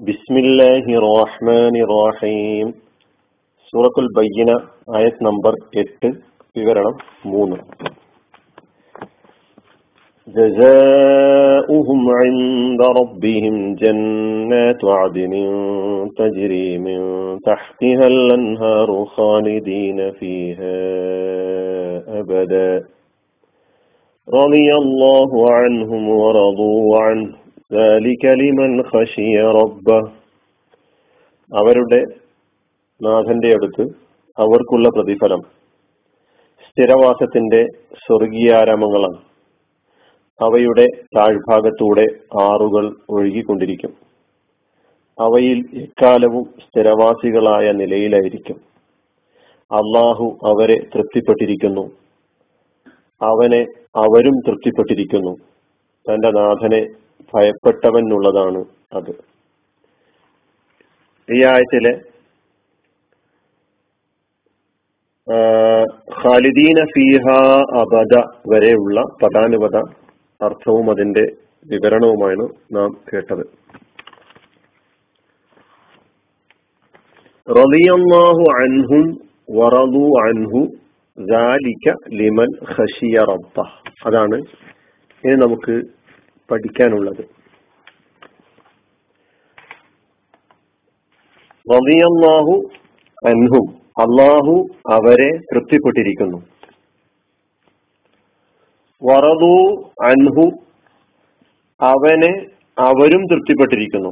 بسم الله الرحمن الرحيم സൂറത്തുൽ ബയ്യന ആയത് നമ്പർ എട്ട് വിവരണം മൂന്ന് جزاؤهم عند ربهم جنات عدن تجري من تحتها الأنهار خالدين فيها أبدا رضي الله عنهم ورضوا عنه അവരുടെ നാഥന്റെ അടുത്ത് അവർക്കുള്ള പ്രതിഫലം സ്ഥിരവാസത്തിന്റെ സ്വർഗീയാരാമങ്ങളാണ് അവയുടെ താഴ്ഭാഗത്തൂടെ ആറുകൾ ഒഴുകിക്കൊണ്ടിരിക്കും. അവയിൽ എക്കാലവും സ്ഥിരവാസികളായ നിലയിലായിരിക്കും. അള്ളാഹു അവരെ തൃപ്തിപ്പെട്ടിരിക്കുന്നു. അവനെ അവരും തൃപ്തിപ്പെട്ടിരിക്കുന്നു. തന്റെ നാഥനെ ഭയപ്പെട്ടവനുള്ളതാണ് അത് ഈ ആയത്തിലെ ഖാലിദീന ഫീഹ അബദ വരെയുള്ള പദാനുപത അർത്ഥവും അതിന്റെ വിവരണവുമാണ് നാം കേട്ടത് റളിയല്ലാഹു അൻഹും വറദു അൻഹു ذلك ലിമൻ ഖശിയ റബ്ബ അതാണ് ഇനി നമുക്ക് പഠിക്കാനുള്ളത്. റളിയല്ലാഹു അൻഹും. അള്ളാഹു അവരെ തൃപ്തിപ്പെട്ടിരിക്കുന്നു. വറദു അൻഹു. അവനെ അവരും തൃപ്തിപ്പെട്ടിരിക്കുന്നു.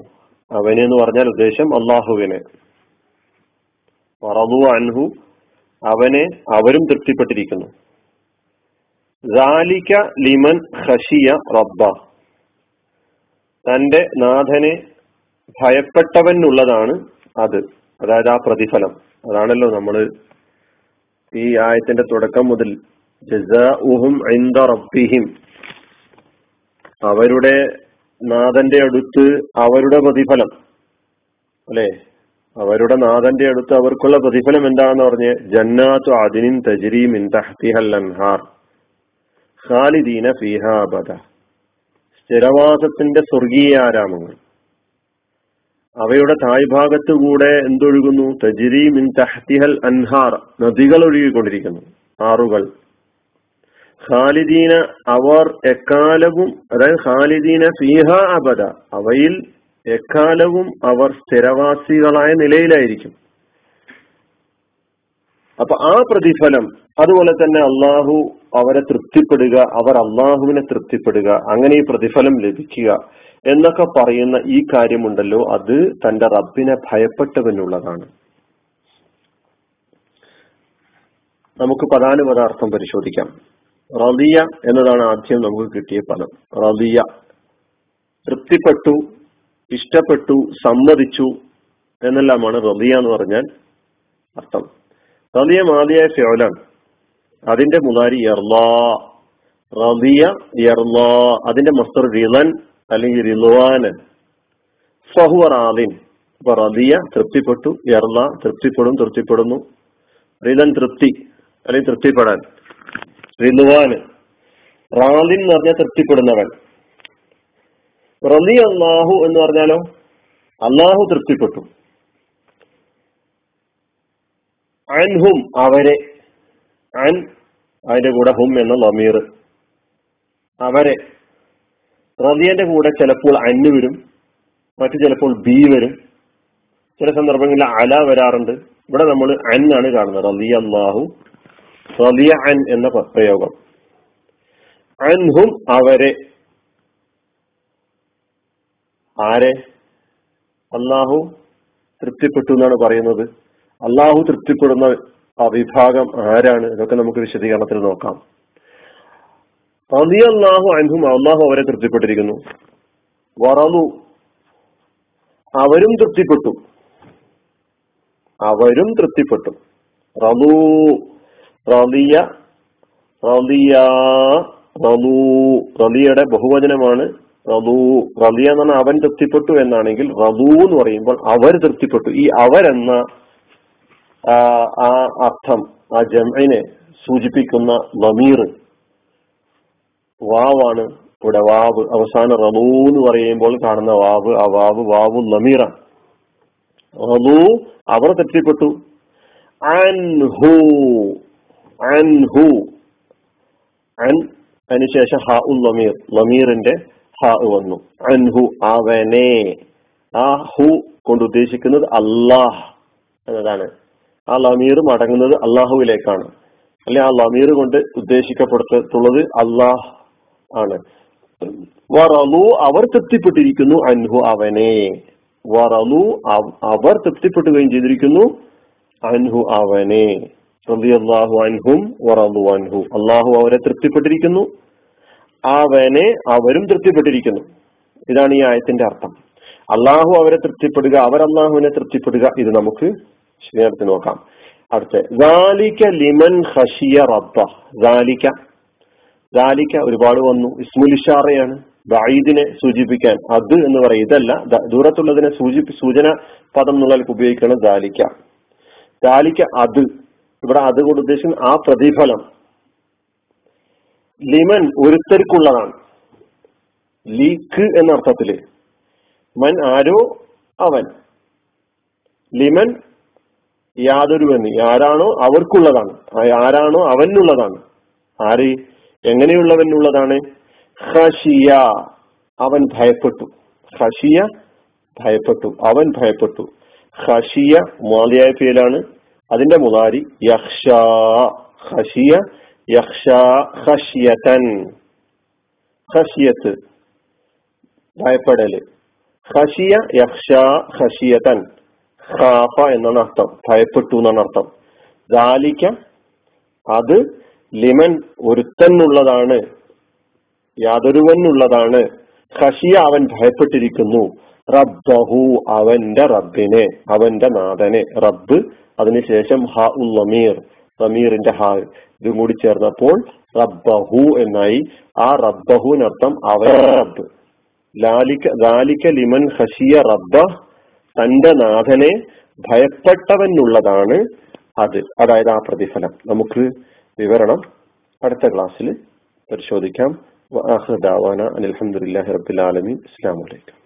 അവനെ എന്ന് പറഞ്ഞാൽ ഉദ്ദേശം അള്ളാഹുവിനെ വറദു അൻഹു. അവനെ അവരും തൃപ്തിപ്പെട്ടിരിക്കുന്നു. ലിമൻ ഖഷിയ റബ്ബ. തന്റെ നാഥനെ ഭയപ്പെട്ടവനുള്ളതാണ് അത്. അതായത് ആ പ്രതിഫലം. അതാണല്ലോ നമ്മൾ ഈ ആയത്തിന്റെ തുടക്കം മുതൽ റബ്ബിഹിം. അവരുടെ നാഥന്റെ അടുത്ത് അവരുടെ പ്രതിഫലം. അല്ലെ? അവരുടെ നാഥന്റെ അടുത്ത് അവർക്കുള്ള പ്രതിഫലം എന്താണെന്ന് പറഞ്ഞ് ജന്നാത്തു തജരീം ഇൻ തഹ്തിഹൽ അൻഹാർ. ഖാലിദീന ഫീഹ അബദ സ്ഥിരവാസത്തിന്റെ സ്വർഗീയ ആരാമങ്ങൾ അവയുടെ തായ്ഭാഗത്ത് കൂടെ എന്തൊഴുകുന്നു? തജിരി മിൻ തഹ്തിഹൽ അൻഹാർ നദികൾ ഒഴുകിക്കൊണ്ടിരിക്കുന്നു ആറുകൾ. ഖാലിദീന അവർ എക്കാലവും അതായത് ഖാലിദീന ഫീഹ അബദ അവയിൽ എക്കാലവും അവർ സ്ഥിരവാസികളായ നിലയിലായിരിക്കും. അപ്പൊ ആ പ്രതിഫലം അതുപോലെ തന്നെ അള്ളാഹു അവരെ തൃപ്തിപ്പെടുക അവർ അള്ളാഹുവിനെ തൃപ്തിപ്പെടുക അങ്ങനെ ഈ പ്രതിഫലം ലഭിക്കുക എന്നൊക്കെ പറയുന്ന ഈ കാര്യമുണ്ടല്ലോ അത് തന്റെ റബ്ബിനെ ഭയപ്പെട്ടവനുള്ളതാണ്. നമുക്ക് പദാനുപദാർത്ഥം പരിശോധിക്കാം. റലിയ എന്നതാണ് ആദ്യം നമുക്ക് കിട്ടിയ പദം. റലിയ തൃപ്തിപ്പെട്ടു ഇഷ്ടപ്പെട്ടു സമ്മതിച്ചു എന്നെല്ലാമാണ് റലിയ എന്ന് പറഞ്ഞാൽ അർത്ഥം. റലിയ മാതിയായ ഫിയോലാണ് അതിന്റെ മുതാരി റലിയ എർലാ അതിന്റെ മസ്തർ റിലൻ അല്ലെങ്കിൽ റിലുവാനൻ ഫഹുവ റാദിൻ അപ്പൊ റബിയ തൃപ്തിപ്പെട്ടു എർല തൃപ്തിപ്പെടും തൃപ്തിപ്പെടുന്നു. റിലൻ തൃപ്തി അല്ലെങ്കിൽ തൃപ്തിപ്പെടാൻ. റിലുവാന് റാദിൻ എന്ന് പറഞ്ഞാൽ തൃപ്തിപ്പെടുന്നവൻ. റബി അള്ളാഹു എന്ന് പറഞ്ഞാലോ? അള്ളാഹു തൃപ്തിപ്പെട്ടു. അൻഹും അവരെ അൻ അതിന്റെ കൂടെ ഹും എന്ന ലമീർ. അവരെ. റതിയന്റെ കൂടെ ചിലപ്പോൾ അന്ന് വരും മറ്റു ചിലപ്പോൾ ബി വരും. ചില സന്ദർഭങ്ങളിൽ അല വരാറുണ്ട്. ഇവിടെ നമ്മൾ അൻ ആണ് കാണുന്നത്. റലിയ അള്ളാഹു റലിയ അൻ എന്ന പ്രയോഗം അൻഹും അവരെ. ആരെ? അള്ളാഹു തൃപ്തിപ്പെട്ടു എന്നാണ് പറയുന്നത്. അള്ളാഹു തൃപ്തിപ്പെടുന്ന ആ വിഭാഗം ആരാണ്? ഇതൊക്കെ നമുക്ക് വിശദീകരണത്തിൽ നോക്കാം. അള്ളാഹു അൻഹും അള്ളാഹു അവരെ തൃപ്തിപ്പെട്ടിരിക്കുന്നു. വറന്നു അവരും തൃപ്തിപ്പെട്ടു. അവരും തൃപ്തിപ്പെട്ടു. റലു റലിയ റലിയ റലു റലിയുടെ ബഹുവചനമാണ് റലു റലിയ എന്ന് പറഞ്ഞാൽ അവൻ തൃപ്തിപ്പെട്ടു എന്നാണെങ്കിൽ റലു എന്ന് പറയുമ്പോൾ അവർ തൃപ്തിപ്പെട്ടു. ഈ അവരെന്ന ആ അർത്ഥം ആ ജംഇനെ സൂചിപ്പിക്കുന്ന ലമീർ വാവാണ് ഇവിടെ വാവ്. അവസാന റലൂ എന്ന് പറയുമ്പോൾ കാണുന്ന വാവ് ആ വാവ് വാവു ലമീറാണ് റലൂ അവർ തെറ്റിപ്പെട്ടു. അൻഹു അൻഹു. അൻ അതിനുശേഷം ഹ ഉൽ ലമീർ ലമീറിന്റെ ഹ വന്നു. അൻഹു അവനെ. ആ ഹു കൊണ്ട് ഉദ്ദേശിക്കുന്നത് അല്ലാഹ് എന്നതാണ്. ആ ലമീർ മടങ്ങുന്നത് അള്ളാഹുവിലേക്കാണ് അല്ലെ? ആ ലമീർ കൊണ്ട് ഉദ്ദേശിക്കപ്പെടുത്തുള്ളത് അള്ളാഹ് ആണ്. വറലു അവർ തൃപ്തിപ്പെട്ടിരിക്കുന്നു അൻഹു അവനെ. വറലു അവർ തൃപ്തിപ്പെട്ടുകയും ചെയ്തിരിക്കുന്നു അൻഹു അവനെ. അള്ളാഹു അൻഹും വറലു അൻഹു. അള്ളാഹു അവരെ തൃപ്തിപ്പെട്ടിരിക്കുന്നു. അവനെ അവരും തൃപ്തിപ്പെട്ടിരിക്കുന്നു. ഇതാണ് ഈ ആയത്തിന്റെ അർത്ഥം. അള്ളാഹു അവരെ തൃപ്തിപ്പെടുക അവർ അള്ളാഹുവിനെ തൃപ്തിപ്പെടുക ഇത് നമുക്ക് ശരിയാക്കി നോക്കാം. അടുത്ത ലിമൻ ഹഷിയ റബ്ബ. ദാലിക്ക ഒരുപാട് വന്നു. ഇസ്മുൽ ഇഷാറയാണ്. ദായിദിനെ സൂചിപ്പിക്കാൻ. അത് എന്ന് പറയും ഇതല്ല. ദൂരത്തുള്ളതിനെ സൂചിപ്പി സൂചന പദം എന്നുള്ളതിൽ ഉപയോഗിക്കണം ദാലിക്ക ദാലിക്ക അത്. ഇവിടെ അത് കൊണ്ട് ഉദ്ദേശിക്കുന്ന ആ പ്രതിഫലം. ലിമൻ ഒരുത്തർക്കുള്ളതാണ്. ലീക്ക് എന്ന അർത്ഥത്തിൽ മൻ ആരോ അവൻ. ലിമൻ യാതൊരുവന്. ആരാണോ അവർക്കുള്ളതാണ്. ആരാണോ അവനുള്ളതാണ്. ആര്? എങ്ങനെയുള്ളവനുള്ളതാണ്? ഹഷിയ അവൻ ഭയപ്പെട്ടു. ഹഷിയ ഭയപ്പെട്ടു. അവൻ ഭയപ്പെട്ടു. ഹഷിയ മാലിയായ പേരാണ്. അതിന്റെ മുതാരി യക്ഷ ഹഷിയ യക്ഷ ഹഷിയതൻ ഹഷിയത്ത് ഭയപ്പെടൽ. ഹഷിയ യക്ഷ ഹഷിയതൻ ഖാഫ എന്നാണ് അർത്ഥം ഭയപ്പെട്ടു എന്നാണ് അർത്ഥം ദാലിക്ക അത് ലിമൻ ഒരുത്തനുള്ളതാണ് യാതൊരുവനുള്ളതാണ്. ഹഷിയ അവൻ ഭയപ്പെട്ടിരിക്കുന്നു. റബ്ബഹു അവന്റെ റബ്ബിനെ അവന്റെ നാഥനെ. റബ്ബ് അതിനുശേഷം ഹ ഉൽ നമീർ നമീറിന്റെ ഹ. ഇതും കൂടി ചേർന്നപ്പോൾ റബ്ബഹു എന്നായി. ആ റബ്ബഹുവിനർത്ഥം അവന്റെ റബ്ബ്. ലാലിക്ക ലാലിക്ക ലിമൻ ഹഷിയ റബ്ബ തന്റെ നാഥനെ ഭയപ്പെട്ടവനുള്ളതാണ് അത്. അതായത് ആ പ്രതിഫലം. നമുക്ക് വിവരണം അടുത്ത ക്ലാസ്സിൽ പരിശോധിക്കാം. അനിൽഹമ്മദില്ലാഹി റബ്ബിൽ ആലമീൻ. വലൈക്കും